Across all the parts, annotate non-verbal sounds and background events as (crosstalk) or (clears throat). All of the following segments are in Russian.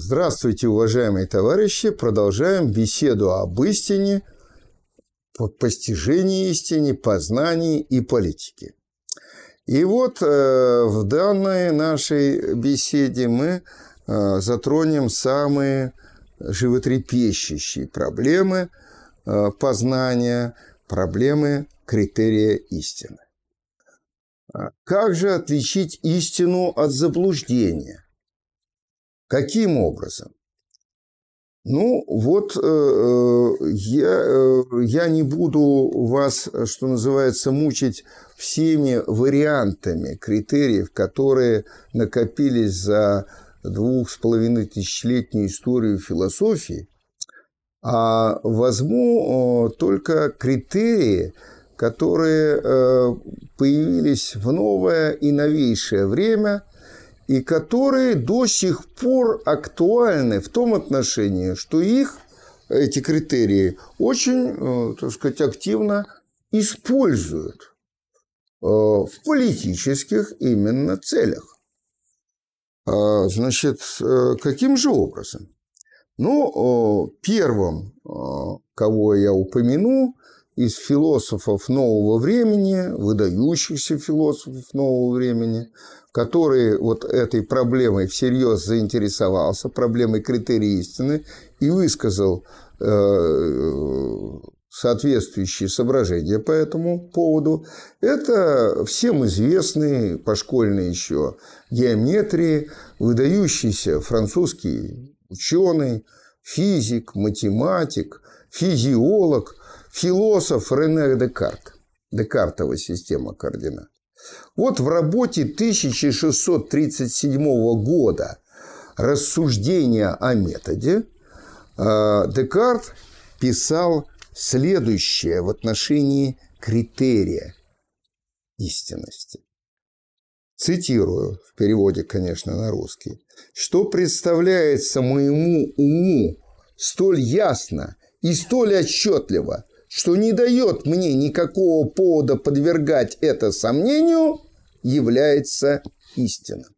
Здравствуйте, уважаемые товарищи! Продолжаем беседу об истине, постижении истине, познании и политике. И вот э, в данной нашей беседе мы э, затронем самые животрепещущие проблемы э, познания, проблемы критерия истины. А как же отличить истину от заблуждения? Каким образом? Ну, вот э, э, я, э, я не буду вас, что называется, мучить всеми вариантами критериев, которые накопились за двух с половиной тысячелетнюю историю философии, а возьму только критерии, которые появились в новое и новейшее время – и которые до сих пор актуальны в том отношении, что их, эти критерии, очень, э, так сказать, активно используют э, в политических именно целях. А, значит, э, каким же образом? Ну, первым, кого я упомяну, из философов нового времени, выдающихся философов нового времени, который вот этой проблемой всерьез заинтересовался, проблемой критерия истины, и высказал э, соответствующие соображения по этому поводу. Это всем известный по школьной еще геометрии, выдающийся французский ученый, физик, математик, физиолог, философ Рене Декарт. Декартова система координат. Вот в работе 1637 года «Рассуждения о методе» э, Декарт писал следующее в отношении критерия истинности. Цитирую в переводе, конечно, на русский. «Что представляется моему уму столь ясно и столь отчетливо, что не дает мне никакого повода подвергать это сомнению, является истинным.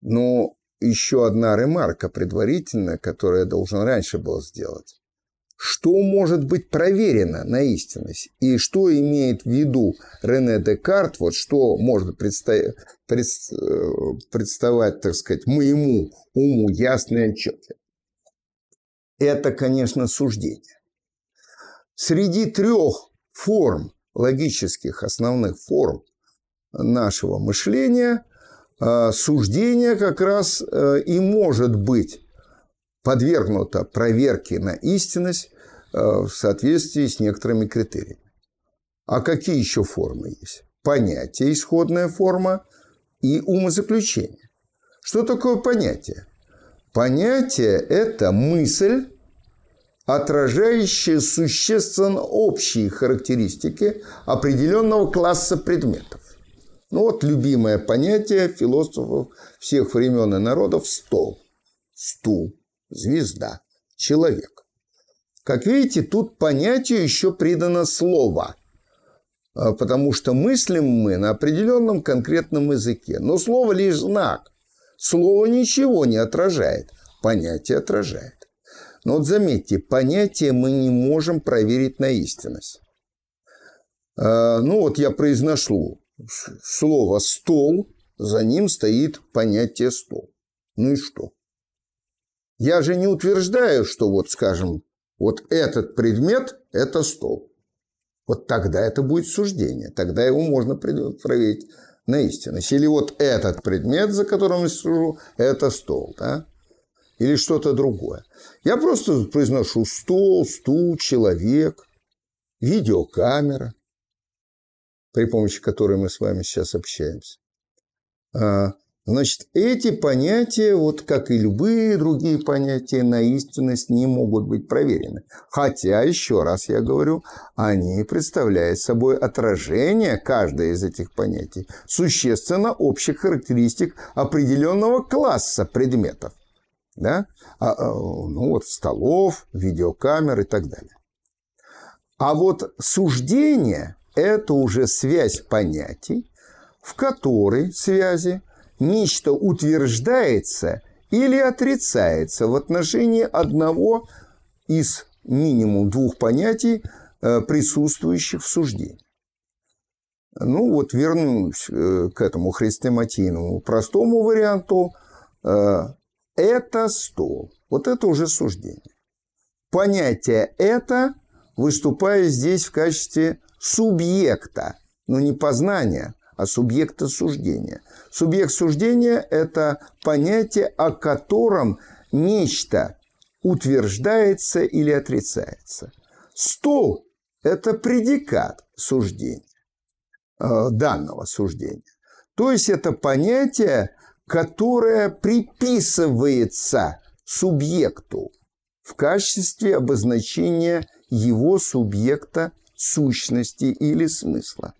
Но еще одна ремарка предварительная, которую я должен раньше был сделать. Что может быть проверено на истинность? И что имеет в виду Рене Декарт, вот что может представ... представать, так сказать, моему уму ясно и отчетливо? Это, конечно, суждение. Среди трех форм, логических основных форм нашего мышления, а, суждение как раз э, и может быть подвергнуто проверке на истинность э, в соответствии с некоторыми критериями. А какие еще формы есть? Понятие, исходная форма и умозаключение. Что такое понятие? Понятие – это мысль, отражающее существенно общие характеристики определенного класса предметов. Ну вот любимое понятие философов всех времен и народов – стол, стул, звезда, человек. Как видите, тут понятию еще придано слово, а, потому что мыслим мы на определенном конкретном языке. Но слово лишь знак. Слово ничего не отражает, понятие отражает. Но вот заметьте, понятие мы не можем проверить на истинность. А, ну вот я произношу слово «стол», за ним стоит понятие «стол». Ну и что? Я же не утверждаю, что вот, скажем, вот этот предмет – это стол. Вот тогда это будет суждение, тогда его можно проверить на истинность. Или вот этот предмет, за которым я сужу, это стол, да? Или что-то другое. Я просто произношу стол, стул, человек, видеокамера, при помощи которой мы с вами сейчас общаемся. А, значит, эти понятия, вот как и любые другие понятия, на истинность не могут быть проверены. Хотя, еще раз я говорю, они представляют собой отражение, каждое из этих понятий, существенно общих характеристик определенного класса предметов да? а, а, ну вот столов, видеокамер и так далее. А вот суждение – это уже связь понятий, в которой связи нечто утверждается или отрицается в отношении одного из минимум двух понятий, э, присутствующих в суждении. Ну вот вернусь э, к этому хрестоматийному простому варианту. Это стол. Вот это уже суждение. Понятие «это» выступает здесь в качестве субъекта, но не познания, а субъекта суждения. Субъект суждения – это понятие, о котором нечто утверждается или отрицается. Стол – это предикат суждения, э, данного суждения. То есть это понятие, которое приписывается субъекту в качестве обозначения его субъекта сущности или смысла.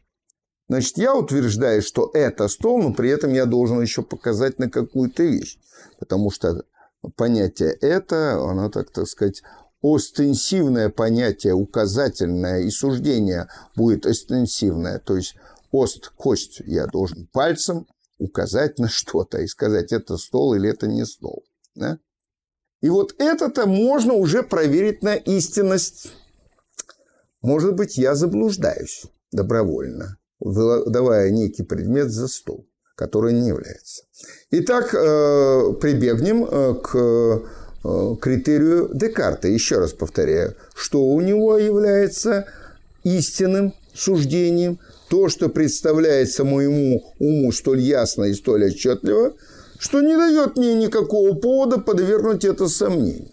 Значит, я утверждаю, что это стол, но при этом я должен еще показать на какую-то вещь. Потому что понятие «это», оно, так, так сказать, остенсивное понятие, указательное, и суждение будет остенсивное. То есть ост, кость я должен пальцем указать на что-то и сказать, это стол или это не стол. Да? И вот это-то можно уже проверить на истинность. Может быть, я заблуждаюсь добровольно давая некий предмет за стол, который не является. Итак, э, прибегнем э, к э, критерию Декарта. Еще раз повторяю, что у него является истинным суждением, то, что представляется моему уму столь ясно и столь отчетливо, что не дает мне никакого повода подвергнуть это сомнению.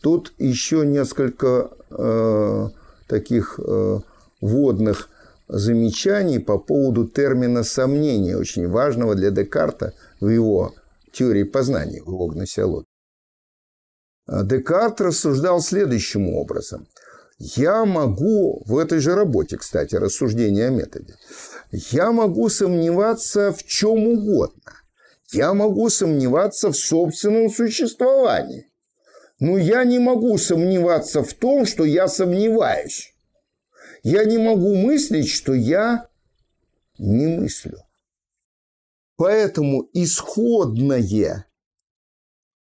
Тут еще несколько э, таких э, водных замечаний по поводу термина «сомнение», очень важного для Декарта в его теории познания, в его. Декарт рассуждал следующим образом. Я могу, в этой же работе, кстати, рассуждение о методе, я могу сомневаться в чем угодно. Я могу сомневаться в собственном существовании. Но я не могу сомневаться в том, что я сомневаюсь я не могу мыслить, что я не мыслю. Поэтому исходное,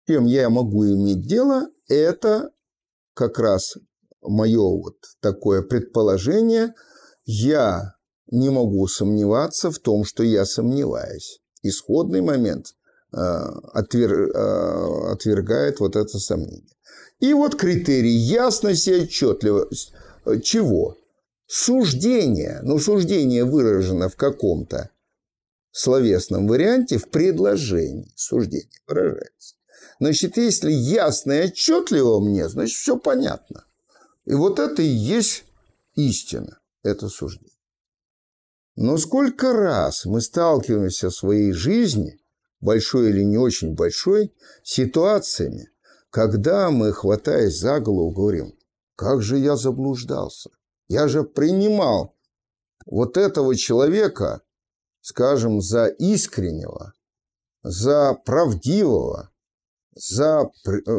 чем я могу иметь дело, это как раз мое вот такое предположение. Я не могу сомневаться в том, что я сомневаюсь. Исходный момент э, отвер, э, отвергает вот это сомнение. И вот критерий ясность и отчетливость. Чего? суждение, но суждение выражено в каком-то словесном варианте, в предложении суждение выражается. Значит, если ясно и отчетливо мне, значит, все понятно. И вот это и есть истина, это суждение. Но сколько раз мы сталкиваемся в своей жизни, большой или не очень большой, ситуациями, когда мы, хватаясь за голову, говорим, как же я заблуждался, я же принимал вот этого человека, скажем, за искреннего, за правдивого, за э,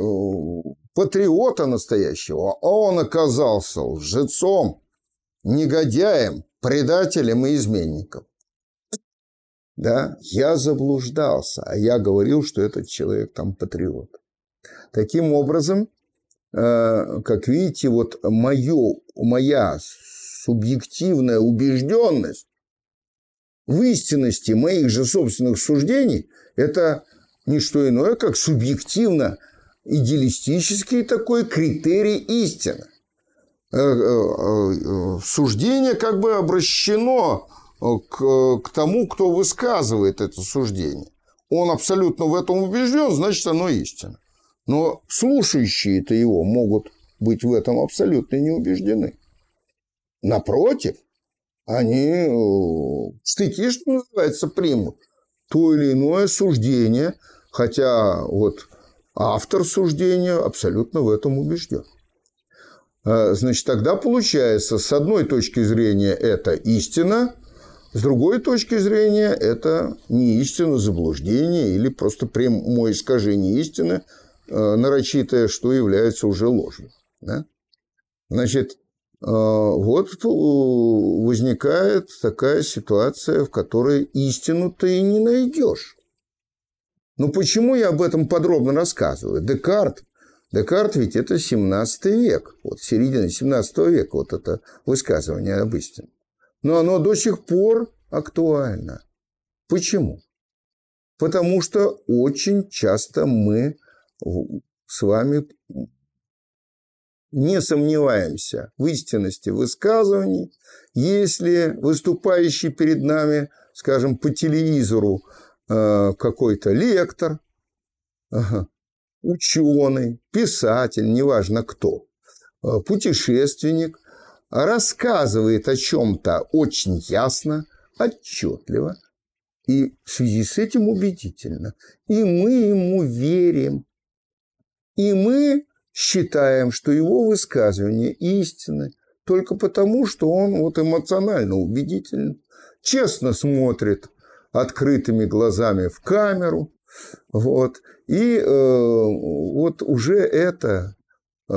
патриота настоящего, а он оказался лжецом, негодяем, предателем и изменником. Да, я заблуждался, а я говорил, что этот человек там патриот. Таким образом, Э, как видите, вот моё, моя субъективная убежденность в истинности моих же собственных суждений – это не что иное, как субъективно идеалистический такой критерий истины. Э, э, суждение как бы обращено к, к тому, кто высказывает это суждение. Он абсолютно в этом убежден, значит, оно истина. Но слушающие-то его могут быть в этом абсолютно не убеждены. Напротив, они э, стыки, что называется, примут то или иное суждение, хотя вот автор суждения абсолютно в этом убежден. А, значит, тогда получается, с одной точки зрения это истина, с другой точки зрения это не истина, заблуждение или просто прямое искажение истины – Э, нарочитое, что является уже ложью. Да? Значит, э, вот возникает такая ситуация, в которой истину ты и не найдешь. Ну почему я об этом подробно рассказываю? Декарт, Декарт ведь это 17 век, вот середина 17 века, вот это высказывание об истине. Но оно до сих пор актуально. Почему? Потому что очень часто мы с вами не сомневаемся в истинности высказываний, если выступающий перед нами, скажем, по телевизору какой-то лектор, ученый, писатель, неважно кто, э, путешественник, рассказывает о чем-то очень ясно, отчетливо и в связи с этим убедительно. И мы ему верим. И мы считаем, что его высказывания истинны только потому, что он вот эмоционально убедителен, честно смотрит открытыми глазами в камеру, вот, и э, вот уже это э,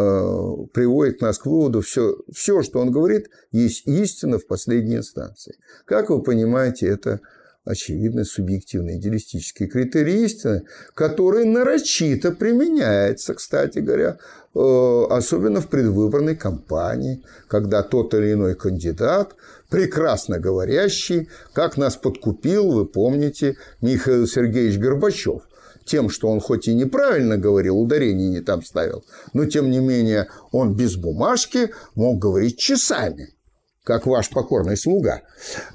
приводит нас к выводу, все, все, что он говорит, есть истина в последней инстанции. Как вы понимаете, это очевидно, субъективный идеалистический критерий истины, который нарочито применяется, кстати говоря, э, особенно в предвыборной кампании, когда тот или иной кандидат, прекрасно говорящий, как нас подкупил, вы помните, Михаил Сергеевич Горбачев, тем, что он хоть и неправильно говорил, ударение не там ставил, но тем не менее он без бумажки мог говорить часами как ваш покорный слуга.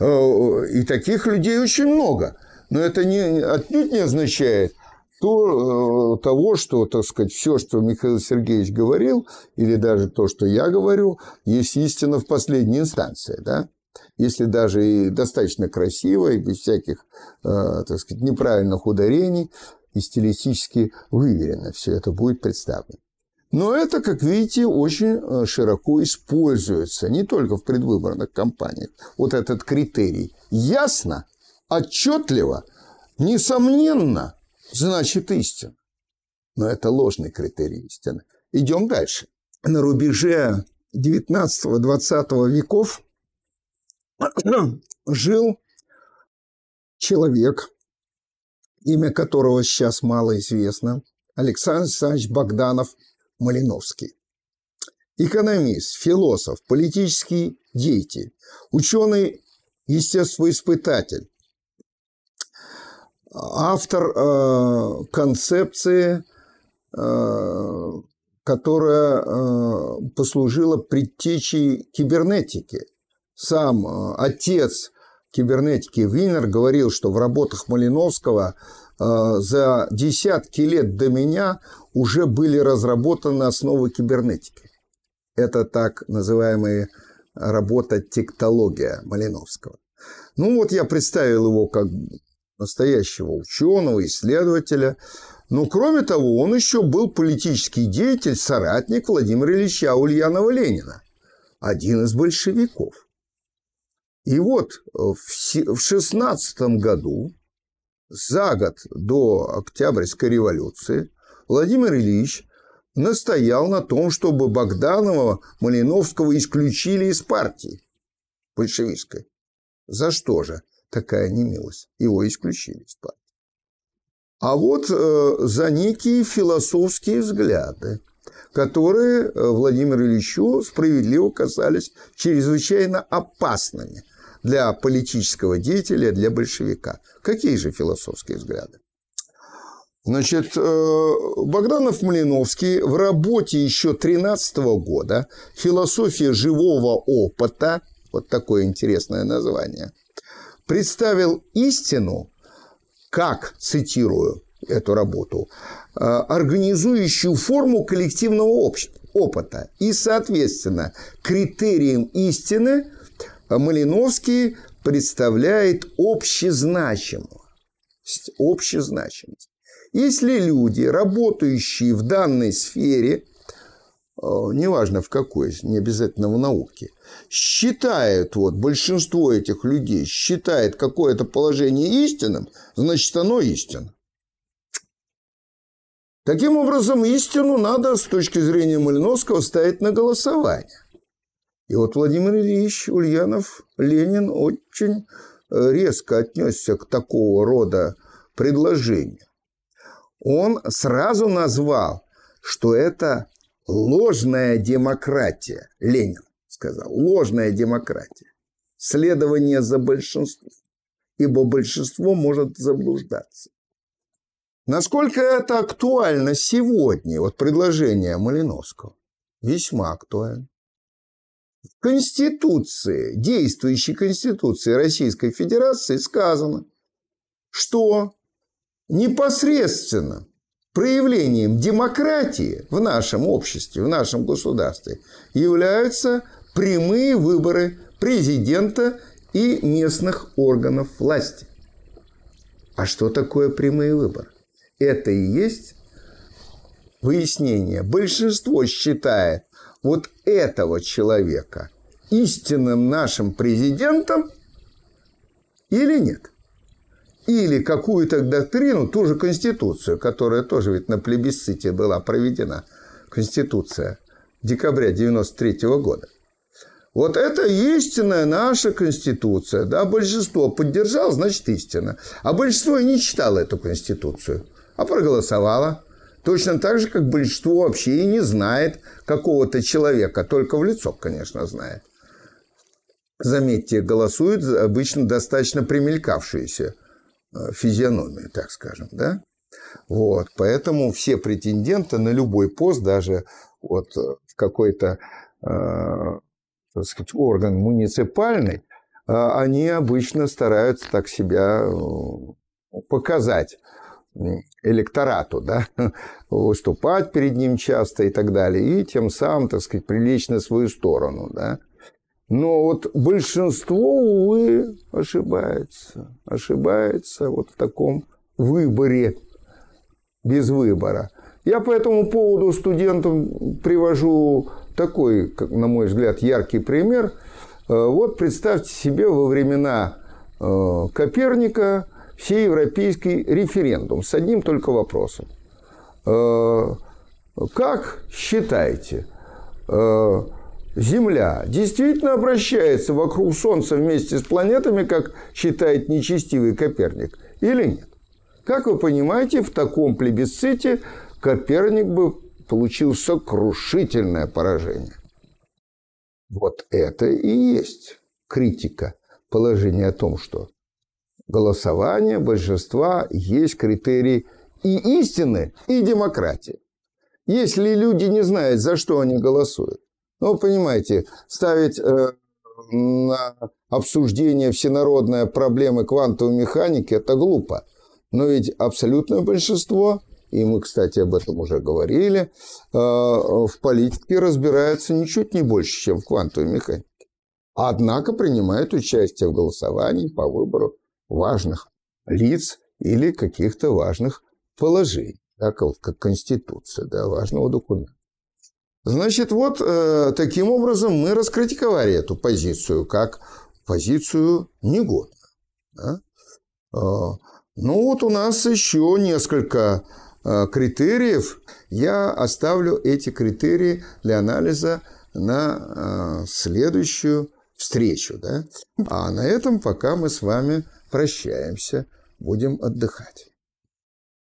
Э, и таких людей очень много. Но это не, отнюдь не означает то, э, того, что, так сказать, все, что Михаил Сергеевич говорил, или даже то, что я говорю, есть истина в последней инстанции. Да? Если даже и достаточно красиво, и без всяких, э, так сказать, неправильных ударений, и стилистически выверено все это будет представлено. Но это, как видите, очень э, широко используется, не только в предвыборных кампаниях. Вот этот критерий. Ясно, отчетливо, несомненно, значит истина. Но это ложный критерий истины. Идем дальше. На рубеже 19-20 веков (clears throat) жил человек, имя которого сейчас мало известно, Александр Александрович Богданов – Малиновский. Экономист, философ, политический деятель, ученый, естествоиспытатель, автор э, концепции, э, которая э, послужила предтечей кибернетики. Сам э, отец кибернетики Винер говорил, что в работах Малиновского э, за десятки лет до меня уже были разработаны основы кибернетики. Это так называемая работа тектология Малиновского. Ну вот я представил его как настоящего ученого, исследователя. Но кроме того, он еще был политический деятель, соратник Владимира Ильича Ульянова-Ленина, один из большевиков. И вот в 16 году, за год до Октябрьской революции, Владимир Ильич настоял на том, чтобы Богданова Малиновского исключили из партии большевистской. За что же такая немилость? Его исключили из партии. А вот э, за некие философские взгляды, которые э, Владимиру Ильичу справедливо казались чрезвычайно опасными для политического деятеля, для большевика. Какие же философские взгляды? Значит, э, Богданов-Малиновский в работе еще 13 года «Философия живого опыта», вот такое интересное название, представил истину, как, цитирую эту работу, э, организующую форму коллективного опыта. И, соответственно, критерием истины Малиновский представляет общезначимую. Общезначимость. Если люди, работающие в данной сфере, э, неважно в какой, не обязательно в науке, считают, вот большинство этих людей считает какое-то положение истинным, значит оно истинно. Таким образом, истину надо с точки зрения Малиновского ставить на голосование. И вот Владимир Ильич Ульянов, Ленин очень э, резко отнесся к такого рода предложению. он сразу назвал, что это ложная демократия. Ленин сказал, ложная демократия. Следование за большинством. Ибо большинство может заблуждаться. Насколько это актуально сегодня, вот предложение Малиновского? Весьма актуально. В Конституции, действующей Конституции Российской Федерации сказано, что непосредственно проявлением демократии в нашем обществе, в нашем государстве являются прямые выборы президента и местных органов власти. А что такое прямые выборы? Это и есть выяснение. Большинство считает вот этого человека истинным нашим президентом или нет? Или какую-то доктрину, ту же Конституцию, которая тоже ведь на плебисците была проведена, Конституция декабря 93 года. Вот это истинная наша Конституция. Да, большинство поддержало, значит, истина. А большинство и не читало эту Конституцию, а проголосовало. Точно так же, как большинство вообще и не знает какого-то человека, только в лицо, конечно, знает. Заметьте, голосуют обычно достаточно примелькавшиеся э, физиономии, так скажем, да? Вот, поэтому все претенденты на любой пост, даже вот э, в какой-то э, орган муниципальный, э, они обычно стараются так себя показать электорату, да, (laughs) выступать перед ним часто и так далее, и тем самым, так сказать, привлечь на свою сторону, да. Но вот большинство, увы, ошибается. Ошибается вот в таком выборе, без выбора. Я по этому поводу студентам привожу такой, на мой взгляд, яркий пример. Э, вот представьте себе во времена э, Коперника всеевропейский референдум с одним только вопросом. Э, как считаете, Земля действительно обращается вокруг Солнца вместе с планетами, как считает нечестивый Коперник, или нет? Как вы понимаете, в таком плебисците Коперник бы получил сокрушительное поражение. Вот это и есть критика положения о том, что голосование большинства есть критерий и истины, и демократии. Если люди не знают, за что они голосуют, ну, понимаете, ставить э, на обсуждение всенародные проблемы квантовой механики – это глупо. Но ведь абсолютное большинство, и мы, кстати, об этом уже говорили, э, в политике разбирается ничуть не больше, чем в квантовой механике. Однако принимает участие в голосовании по выбору важных лиц или каких-то важных положений, так, вот, как Конституция, да, важного документа. Значит, вот э, таким образом мы раскритиковали эту позицию как позицию негодную. Да? Э, ну вот у нас еще несколько э, критериев. Я оставлю эти критерии для анализа на э, следующую встречу. Да? А на этом пока мы с вами прощаемся, будем отдыхать.